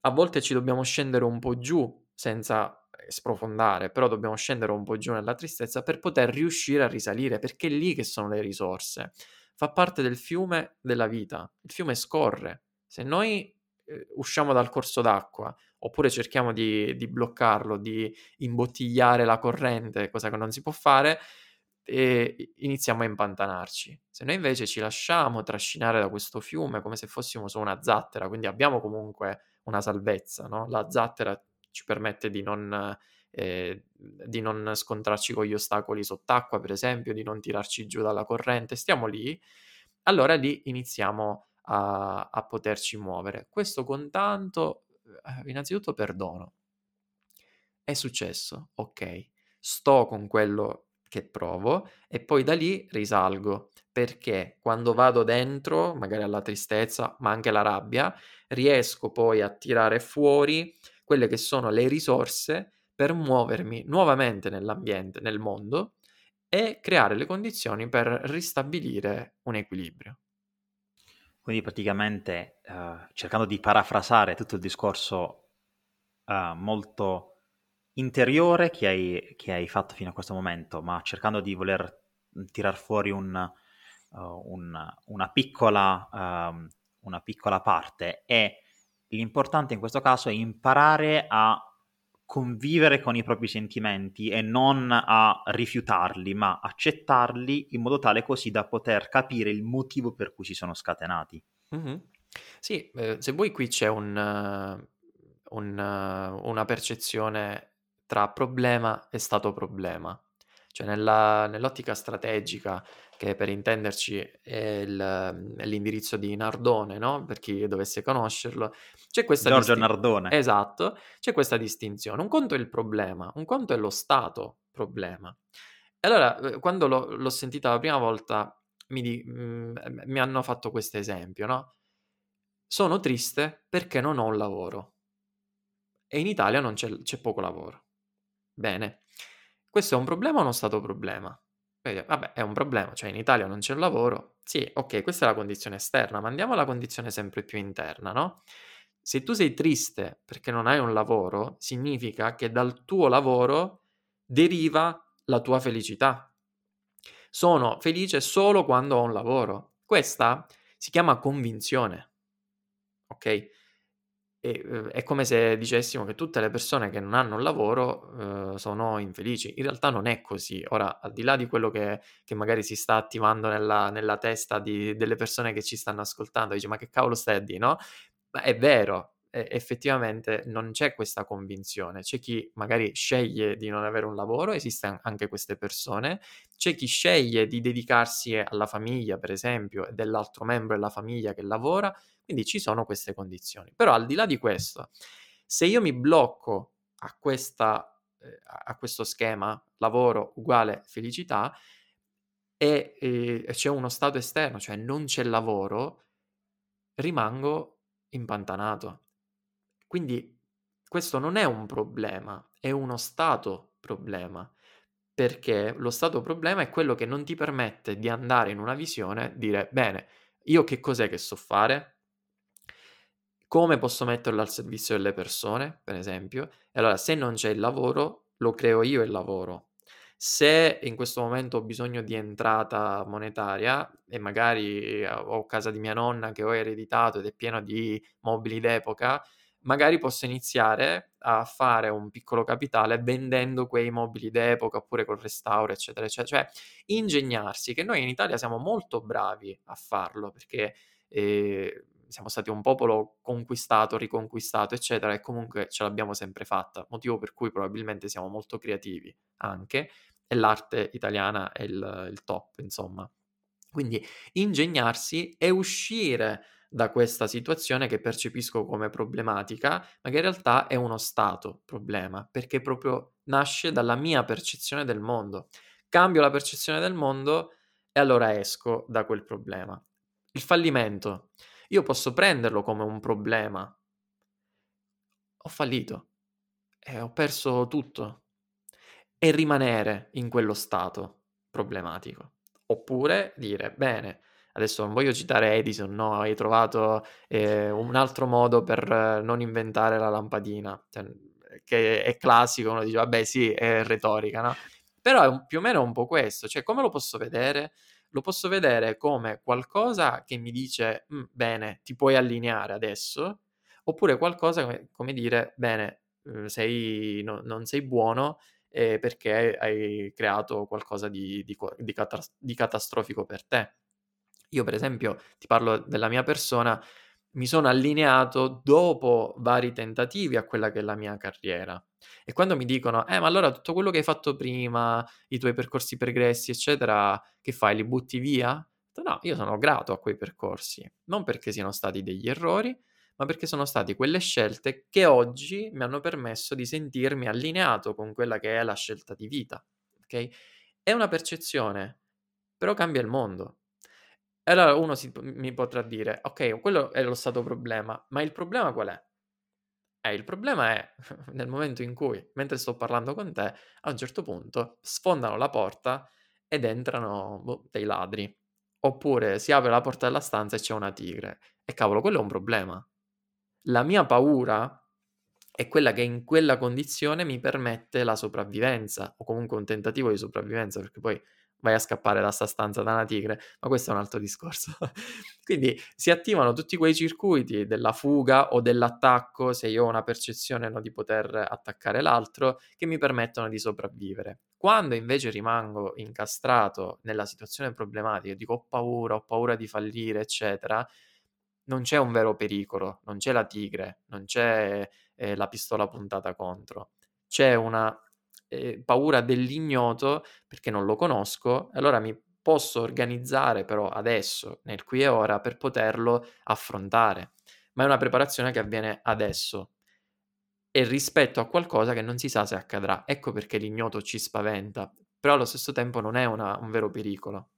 a volte ci dobbiamo scendere un po' giù senza eh, sprofondare, però dobbiamo scendere un po' giù nella tristezza per poter riuscire a risalire, perché è lì che sono le risorse fa parte del fiume della vita. Il fiume scorre. Se noi eh, usciamo dal corso d'acqua oppure cerchiamo di, di, bloccarlo, di imbottigliare la corrente, cosa che non si può fare, e iniziamo a impantanarci. Se noi invece ci lasciamo trascinare da questo fiume come se fossimo su una zattera, quindi abbiamo comunque una salvezza, no? La zattera ci permette di non eh, di non scontrarci con gli ostacoli sott'acqua, per esempio, di non tirarci giù dalla corrente, stiamo lì, allora lì iniziamo a, a poterci muovere. Questo con tanto, innanzitutto perdono. È successo, ok, sto con quello che provo e poi da lì risalgo perché quando vado dentro, magari alla tristezza, ma anche alla rabbia, riesco poi a tirare fuori quelle che sono le risorse per muovermi nuovamente nell'ambiente, nel mondo e creare le condizioni per ristabilire un equilibrio. Quindi praticamente uh, cercando di parafrasare tutto il discorso uh, molto interiore che hai, che hai, fatto fino a questo momento, ma cercando di voler tirar fuori un, uh, un, una, piccola, ehm, una piccola parte. E l'importante in questo caso è imparare a convivere con i propri sentimenti e non a rifiutarli, ma accettarli in modo tale così da poter capire il motivo per cui si sono scatenati. Mm-hmm. Sì, eh, se vuoi qui c'è un, uh, un, uh, una percezione tra problema e stato problema. Cioè nella, nell'ottica strategica, che per intenderci è, il, è l'indirizzo di Nardone, no? per chi dovesse conoscerlo, c'è questa Giorgio distin- Nardone. Esatto, c'è questa distinzione. Un conto è il problema, un conto è lo stato problema. E allora, eh, quando l'ho, l'ho sentita la prima volta, mi, di, mh, mm, mi hanno fatto questo esempio, no? Sono triste perché non ho un lavoro. E in Italia non c'è, c'è poco lavoro. Bene, questo è un problema o uno stato problema? Vabbè, è un problema, cioè in Italia non c'è lavoro. Sì, ok, questa è la condizione esterna, ma andiamo alla condizione sempre più interna, no? Se tu sei triste perché non hai un lavoro, significa che dal tuo lavoro deriva la tua felicità. Sono felice solo quando ho un lavoro. Questa si chiama convinzione. Ok? E, uhm, è come se dicessimo che tutte le persone che non hanno un lavoro, uhm, sono infelici. In realtà non è così. Ora, al di là di quello che che magari si sta attivando nella nella testa di delle persone che ci stanno ascoltando, dici: "Ma che cavolo stai a dì", no, ma è vero, effettivamente non c'è questa convinzione. C'è chi magari sceglie di non avere un lavoro, esiste anche queste persone, c'è chi sceglie di dedicarsi alla famiglia, per esempio, e dell'altro membro della famiglia che lavora, quindi ci sono queste condizioni. Però al di là di questo, se io mi blocco a, questa, eh, a questo schema lavoro uguale felicità e eh, c'è uno stato esterno, cioè non c'è lavoro, rimango impantanato. Quindi questo non è un problema, è uno stato problema perché lo stato problema è quello che non ti permette di andare in una visione, dire bene, io che cos'è che so fare? Come posso metterlo al servizio delle persone, per esempio. E allora, se non c'è il lavoro, lo creo io il lavoro. Se in questo momento ho bisogno di entrata monetaria e magari eh, ho casa di mia nonna che ho ereditato ed è pieno di mobili d'epoca, magari posso iniziare a fare un piccolo capitale vendendo quei mobili d'epoca oppure col restauro, eccetera, eccetera. Cioè, ingegnarsi, che noi in Italia siamo molto bravi a farlo perché eh, siamo stati un popolo conquistato, riconquistato, eccetera, e comunque ce l'abbiamo sempre fatta, motivo per cui probabilmente siamo molto creativi anche, e l'arte italiana è il, il top, insomma. Quindi ingegnarsi e uscire da questa situazione che percepisco come problematica, ma che in realtà è uno stato problema, perché proprio nasce dalla mia percezione del mondo. Cambio la percezione del mondo e allora esco da quel problema. Il fallimento. Io posso prenderlo come un problema. Ho fallito e ho perso tutto e rimanere in quello stato problematico. Oppure dire, bene, adesso non voglio citare Edison, no, hai trovato eh, un altro modo per non inventare la lampadina, cioè, che è classico, uno dice, vabbè sì, è retorica, no? Però è un, più o meno un po' questo, cioè come lo posso vedere? Lo posso vedere come qualcosa che mi dice, mm, bene, ti puoi allineare adesso, oppure qualcosa come, come dire, bene, eh, sei, no, non sei buono, eh, perché hai creato qualcosa di, di, di, catas- di catastrofico per te. Io, per esempio, ti parlo della mia persona, mi sono allineato dopo vari tentativi a quella che è la mia carriera. E quando mi dicono, eh, ma allora tutto quello che hai fatto prima, i tuoi percorsi pregressi, eccetera, che fai? Li butti via? No, io sono grato a quei percorsi, non perché siano stati degli errori, ma perché sono state quelle scelte che oggi mi hanno permesso di sentirmi allineato con quella che è la scelta di vita. Ok? È una percezione, però cambia il mondo. E allora uno si, mi potrà dire, ok, quello è lo stato problema, ma il problema qual è? Eh, il problema è *laughs* nel momento in cui, mentre sto parlando con te, a un certo punto sfondano la porta ed entrano boh, dei ladri. Oppure si apre la porta della stanza e c'è una tigre. E cavolo, quello è un problema. La mia paura è quella che in quella condizione mi permette la sopravvivenza o comunque un tentativo di sopravvivenza perché poi vai a scappare da sta stanza da una tigre, ma questo è un altro discorso. *laughs* Quindi si attivano tutti quei circuiti della fuga o dell'attacco, se io ho una percezione no, di poter attaccare l'altro, che mi permettono di sopravvivere. Quando invece rimango incastrato nella situazione problematica, dico ho paura, ho paura di fallire, eccetera, non c'è un vero pericolo, non c'è la tigre, non c'è eh, la pistola puntata contro, c'è una eh, paura dell'ignoto perché non lo conosco, allora mi posso organizzare però adesso, nel qui e ora, per poterlo affrontare. Ma è una preparazione che avviene adesso e rispetto a qualcosa che non si sa se accadrà. Ecco perché l'ignoto ci spaventa, però allo stesso tempo non è una, un vero pericolo.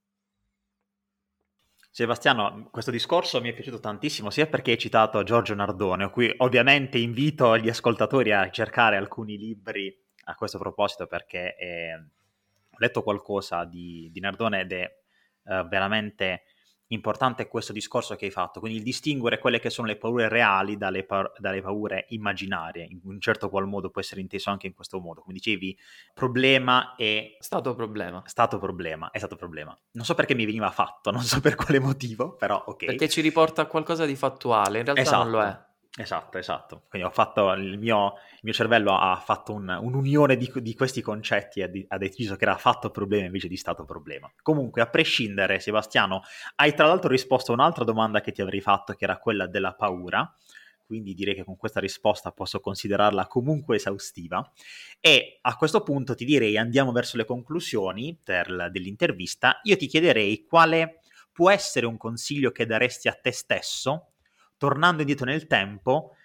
Sebastiano, questo discorso mi è piaciuto tantissimo, sia perché hai citato Giorgio Nardone, a cui ovviamente invito gli ascoltatori a cercare alcuni libri a questo proposito, perché eh, ho letto qualcosa di, di Nardone ed è eh, veramente importante questo discorso che hai fatto, quindi il distinguere quelle che sono le paure reali dalle, pa- dalle, paure immaginarie, in un certo qual modo può essere inteso anche in questo modo, come dicevi, problema e... Stato problema. Stato problema, è stato problema. Non so perché mi veniva fatto, non so per quale motivo, però ok. Perché ci riporta a qualcosa di fattuale, in realtà esatto. non lo è. Esatto, esatto. Quindi fatto il mio, il mio cervello ha fatto un, un'unione di, di, questi concetti e ha deciso che era fatto problema invece di stato problema. Comunque, a prescindere, Sebastiano, hai tra l'altro risposto a un'altra domanda che ti avrei fatto, che era quella della paura. Quindi direi che con questa risposta posso considerarla comunque esaustiva. E a questo punto ti direi andiamo verso le conclusioni per, dell'intervista. Io ti chiederei quale può essere un consiglio che daresti a te stesso tornando indietro nel tempo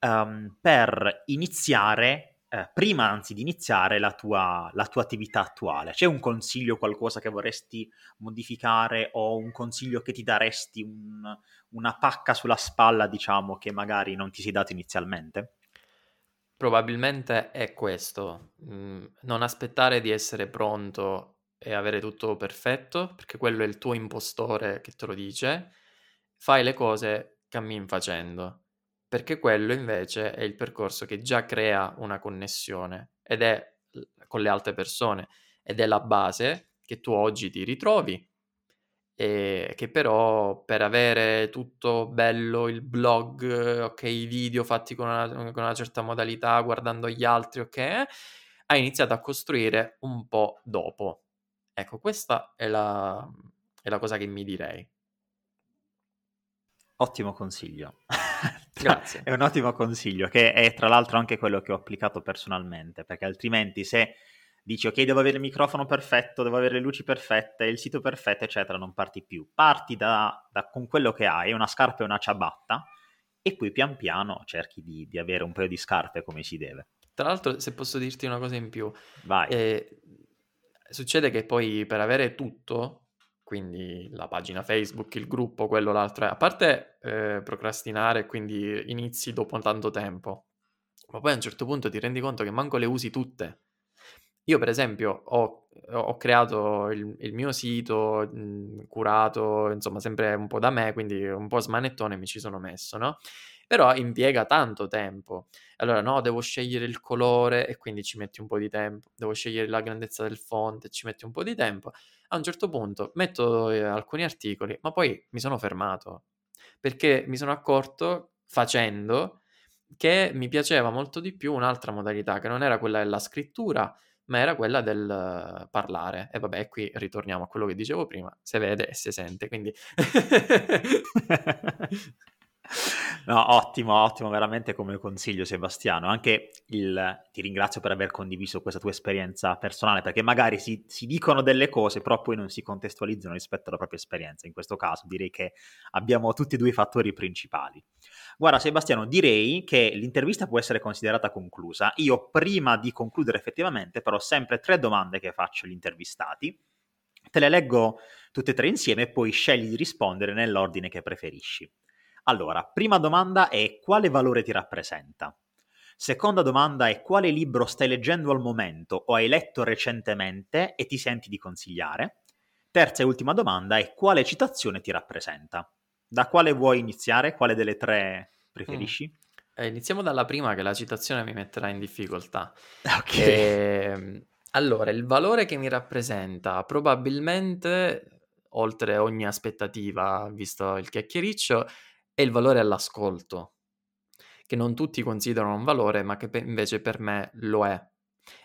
um, per iniziare, eh, prima anzi di iniziare la tua, la tua attività attuale. C'è un consiglio, qualcosa che vorresti modificare o un consiglio che ti daresti, un, una pacca sulla spalla, diciamo, che magari non ti sei dato inizialmente? Probabilmente è questo, mm, non aspettare di essere pronto e avere tutto perfetto, perché quello è il tuo impostore che te lo dice. Fai le cose cammin facendo, perché quello invece è il percorso che già crea una connessione ed è con le altre persone ed è la base che tu oggi ti ritrovi e che però per avere tutto bello il blog, ok, i video fatti con una, con una certa modalità, guardando gli altri, ok, hai iniziato a costruire un po' dopo. Ecco, questa è la, è la cosa che mi direi. Ottimo consiglio. *laughs* Grazie. è un ottimo consiglio, che è tra l'altro anche quello che ho applicato personalmente, perché altrimenti se dici ok, devo avere il microfono perfetto, devo avere le luci perfette, il sito perfetto, eccetera, non parti più. Parti da, da, con quello che hai, una scarpa e una ciabatta, e poi pian piano cerchi di, di, avere un paio di scarpe come si deve. Tra l'altro, se posso dirti una cosa in più, Vai. Eh, succede che poi per avere tutto quindi la pagina Facebook, il gruppo, quello, l'altro. A parte eh, procrastinare, quindi inizi dopo tanto tempo, ma poi a un certo punto ti rendi conto che manco le usi tutte. Io, per esempio, ho, ho creato il, il, mio sito mh, curato, insomma, sempre un po' da me, quindi un po' smanettone mi ci sono messo, no? Però impiega tanto tempo. Allora, no, devo scegliere il colore e quindi ci metti un po' di tempo. Devo scegliere la grandezza del font e ci metti un po' di tempo a un certo punto metto eh, alcuni articoli, ma poi mi sono fermato perché mi sono accorto facendo che mi piaceva molto di più un'altra modalità che non era quella della scrittura, ma era quella del parlare. E vabbè, qui ritorniamo a quello che dicevo prima, si vede e si sente, quindi *laughs* *laughs* No, ottimo, ottimo, veramente come consiglio Sebastiano. Anche il, ti ringrazio per aver condiviso questa tua esperienza personale, perché magari si, si, dicono delle cose, però poi non si contestualizzano rispetto alla propria esperienza. In questo caso direi che abbiamo tutti e due i fattori principali. Guarda Sebastiano, direi che l'intervista può essere considerata conclusa. Io prima di concludere effettivamente, però, sempre tre domande che faccio agli intervistati. Te le leggo tutte e tre insieme e poi scegli di rispondere nell'ordine che preferisci. Allora, prima domanda è quale valore ti rappresenta? Seconda domanda è quale libro stai leggendo al momento o hai letto recentemente e ti senti di consigliare? Terza e ultima domanda è quale citazione ti rappresenta? Da quale vuoi iniziare? Quale delle tre preferisci? Mm. Eh, iniziamo dalla prima che la citazione mi metterà in difficoltà. *laughs* Ok. E, ehm, allora, il valore che mi rappresenta probabilmente, oltre ogni aspettativa, visto il chiacchiericcio, è il valore all'ascolto, che non tutti considerano un valore, ma che pe- invece per me lo è.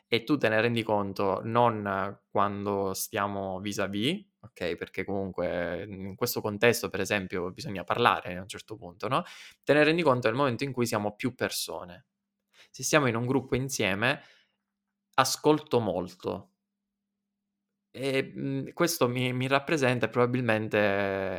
E tu te ne rendi conto non quando stiamo vis-à-vis, ok? Perché comunque in questo contesto, per esempio, bisogna parlare a un certo punto, no? Te ne rendi conto nel momento in cui siamo più persone. Se siamo in un gruppo insieme, ascolto molto, e mhmm, questo mi, mi rappresenta e probabilmente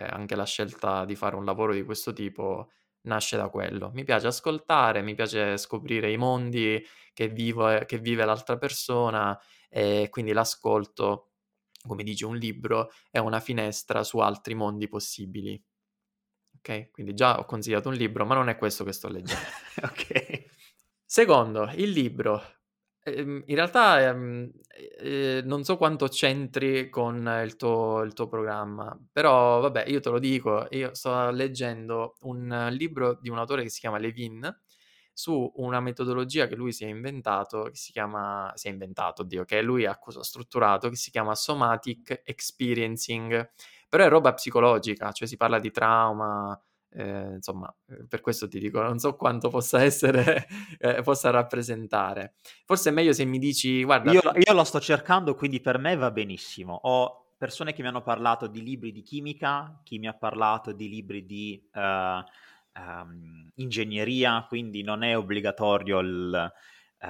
anche la scelta di fare un lavoro di questo tipo nasce da quello. Mi piace ascoltare, mi piace scoprire i mondi che, vivo, che vive l'altra persona e quindi l'ascolto, come dice un libro, è una finestra su altri mondi possibili. Ok? Quindi già ho consigliato un libro, ma non è questo che sto leggendo. *laughs* ok. Secondo, il libro Ehm, in realtà, ehm, eh, non so quanto c'entri con il tuo, il tuo programma, però vabbè, io te lo dico, io sto leggendo un libro di un autore che si chiama Levin su una metodologia che lui si è inventato, che si chiama, si è inventato, oddio, che lui ha strutturato, che si chiama Somatic Experiencing, però è roba psicologica, cioè si parla di trauma, eh, insomma, eh, per questo ti dico, non so quanto possa essere, *laughs* eh, possa rappresentare. Forse è meglio se mi dici, guarda... Io, io, lo sto cercando, quindi per me va benissimo. Ho persone che mi hanno parlato di libri di chimica, chi mi ha parlato di libri di uh, um, ingegneria, quindi non è obbligatorio il, uh,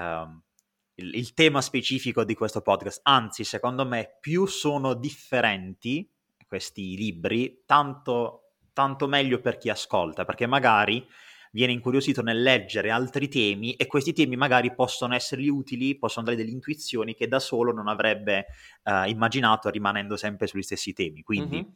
il, il tema specifico di questo podcast. Anzi, secondo me, più sono differenti questi libri, tanto tanto meglio per chi ascolta, perché magari viene incuriosito nel leggere altri temi e questi temi magari possono essergli utili, possono dare delle intuizioni che da solo non avrebbe uh, immaginato rimanendo sempre sugli stessi temi. Quindi mm-hmm.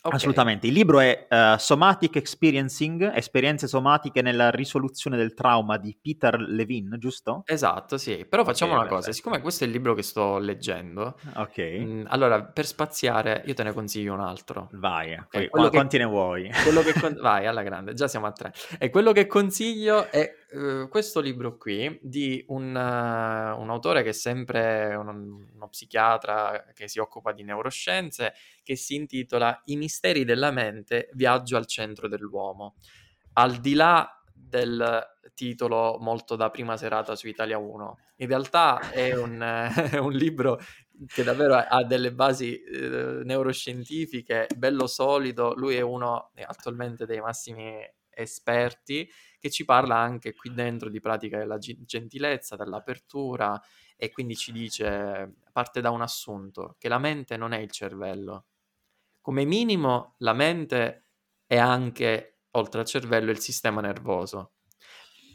Okay. Assolutamente. Il libro è uh, Somatic Experiencing, esperienze somatiche nella risoluzione del trauma di Peter Levin, giusto? Esatto, sì. Però facciamo okay, una perfetto. cosa, siccome questo è il libro che sto leggendo, ok. Mh, mm, allora per spaziare io te ne consiglio un altro. Vai, okay. Qu- quanti che, ne vuoi? Quello che *laughs* vai, alla grande, già siamo a tre. E quello che consiglio è uh, questo libro qui di un, uh, un, autore che è sempre uno, uno psichiatra che si occupa di neuroscienze, che si intitola I misteri della mente, viaggio al centro dell'uomo. Al di là del titolo molto da prima serata su Italia 1, in realtà è un, *laughs* è un libro che davvero ha delle basi eh, neuroscientifiche, bello solido, lui è uno attualmente dei massimi esperti che ci parla anche qui dentro di pratica della gentilezza, dell'apertura e quindi ci dice, parte da un assunto, che la mente non è il cervello. Come minimo la mente è anche, oltre al cervello, il sistema nervoso.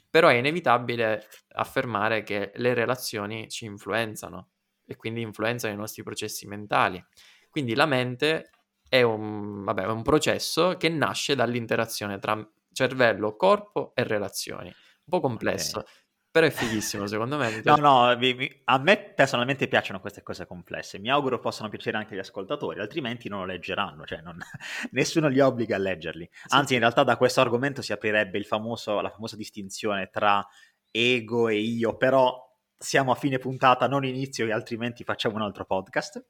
Però è inevitabile affermare che le relazioni ci influenzano e quindi influenzano i nostri processi mentali. Quindi la mente è un, vabbè, un processo che nasce dall'interazione tra cervello, corpo e relazioni. Un po' complesso, okay. però è fighissimo secondo me. no, no, mi, mi, a me personalmente piacciono queste cose complesse. Mi auguro possano piacere anche agli ascoltatori, altrimenti non lo leggeranno, cioè non, *laughs* nessuno li obbliga a leggerli. Anzi, sì. in realtà da questo argomento si aprirebbe famoso, la famosa distinzione tra ego e io, però siamo a fine puntata, non inizio, altrimenti facciamo un altro podcast.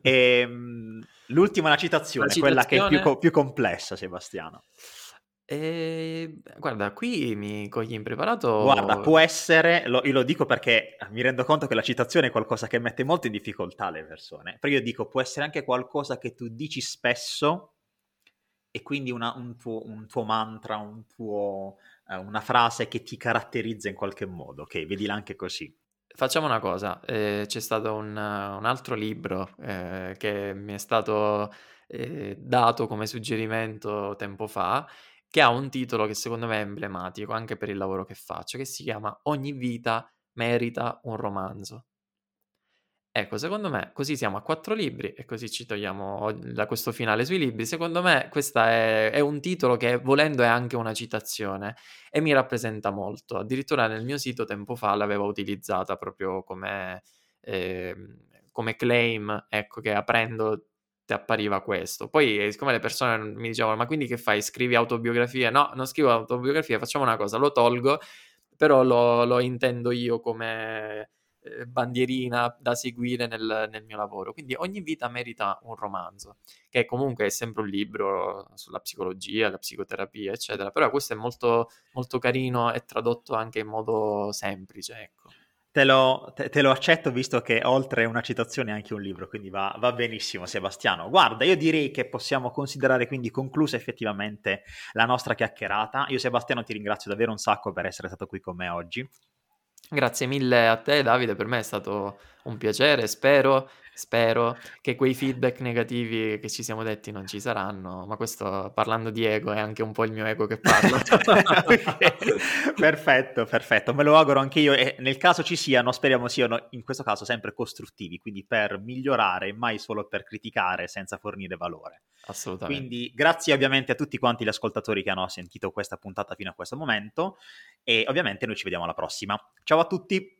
e, *laughs* ehm, l'ultima la citazione, la citazione, quella che è più, più complessa, Sebastiano. Ehm, guarda, qui mi cogli impreparato. Guarda, può essere, lo, io lo dico perché mi rendo conto che la citazione è qualcosa che mette molto in difficoltà le persone, però io dico può essere anche qualcosa che tu dici spesso e quindi una, un, tuo, un, tuo, mantra, un tuo, eh, una frase che ti caratterizza in qualche modo, ok? Vedila anche così. Facciamo una cosa, eh, c'è stato un, un altro libro eh, che mi è stato eh, dato come suggerimento tempo fa che ha un titolo che secondo me è emblematico anche per il lavoro che faccio, che si chiama Ogni vita merita un romanzo. Ecco, secondo me, così siamo a quattro libri e così ci togliamo da questo finale sui libri. Secondo me, questo è, è, un titolo che, volendo, è anche una citazione e mi rappresenta molto. Addirittura nel mio sito tempo fa l'avevo utilizzata proprio come, eh, come claim, ecco, che aprendo appariva questo. Poi, eh, siccome le persone mi dicevano, ma quindi che fai? Scrivi autobiografie? No, non scrivo autobiografie, facciamo una cosa, lo tolgo, però lo, lo intendo io come eh, bandierina da seguire nel, nel, mio lavoro. Quindi ogni vita merita un romanzo, che comunque è sempre un libro sulla psicologia, la psicoterapia, eccetera. Però questo è molto, molto carino e tradotto anche in modo semplice, ecco. Te lo, te, te lo, accetto visto che oltre una citazione è anche un libro, quindi va, va, benissimo Sebastiano. Guarda, io direi che possiamo considerare quindi conclusa effettivamente la nostra chiacchierata. Io Sebastiano ti ringrazio davvero un sacco per essere stato qui con me oggi. Grazie mille a te Davide, per me è stato un piacere, spero Spero che quei feedback negativi che ci siamo detti non ci saranno, ma questo parlando di ego è anche un po' il mio ego che parla. *laughs* perfetto, perfetto, me lo auguro anche io e nel caso ci siano, speriamo siano in questo caso sempre costruttivi, quindi per migliorare, mai solo per criticare senza fornire valore. Assolutamente. Quindi grazie ovviamente a tutti quanti gli ascoltatori che hanno sentito questa puntata fino a questo momento e ovviamente noi ci vediamo alla prossima. Ciao a tutti!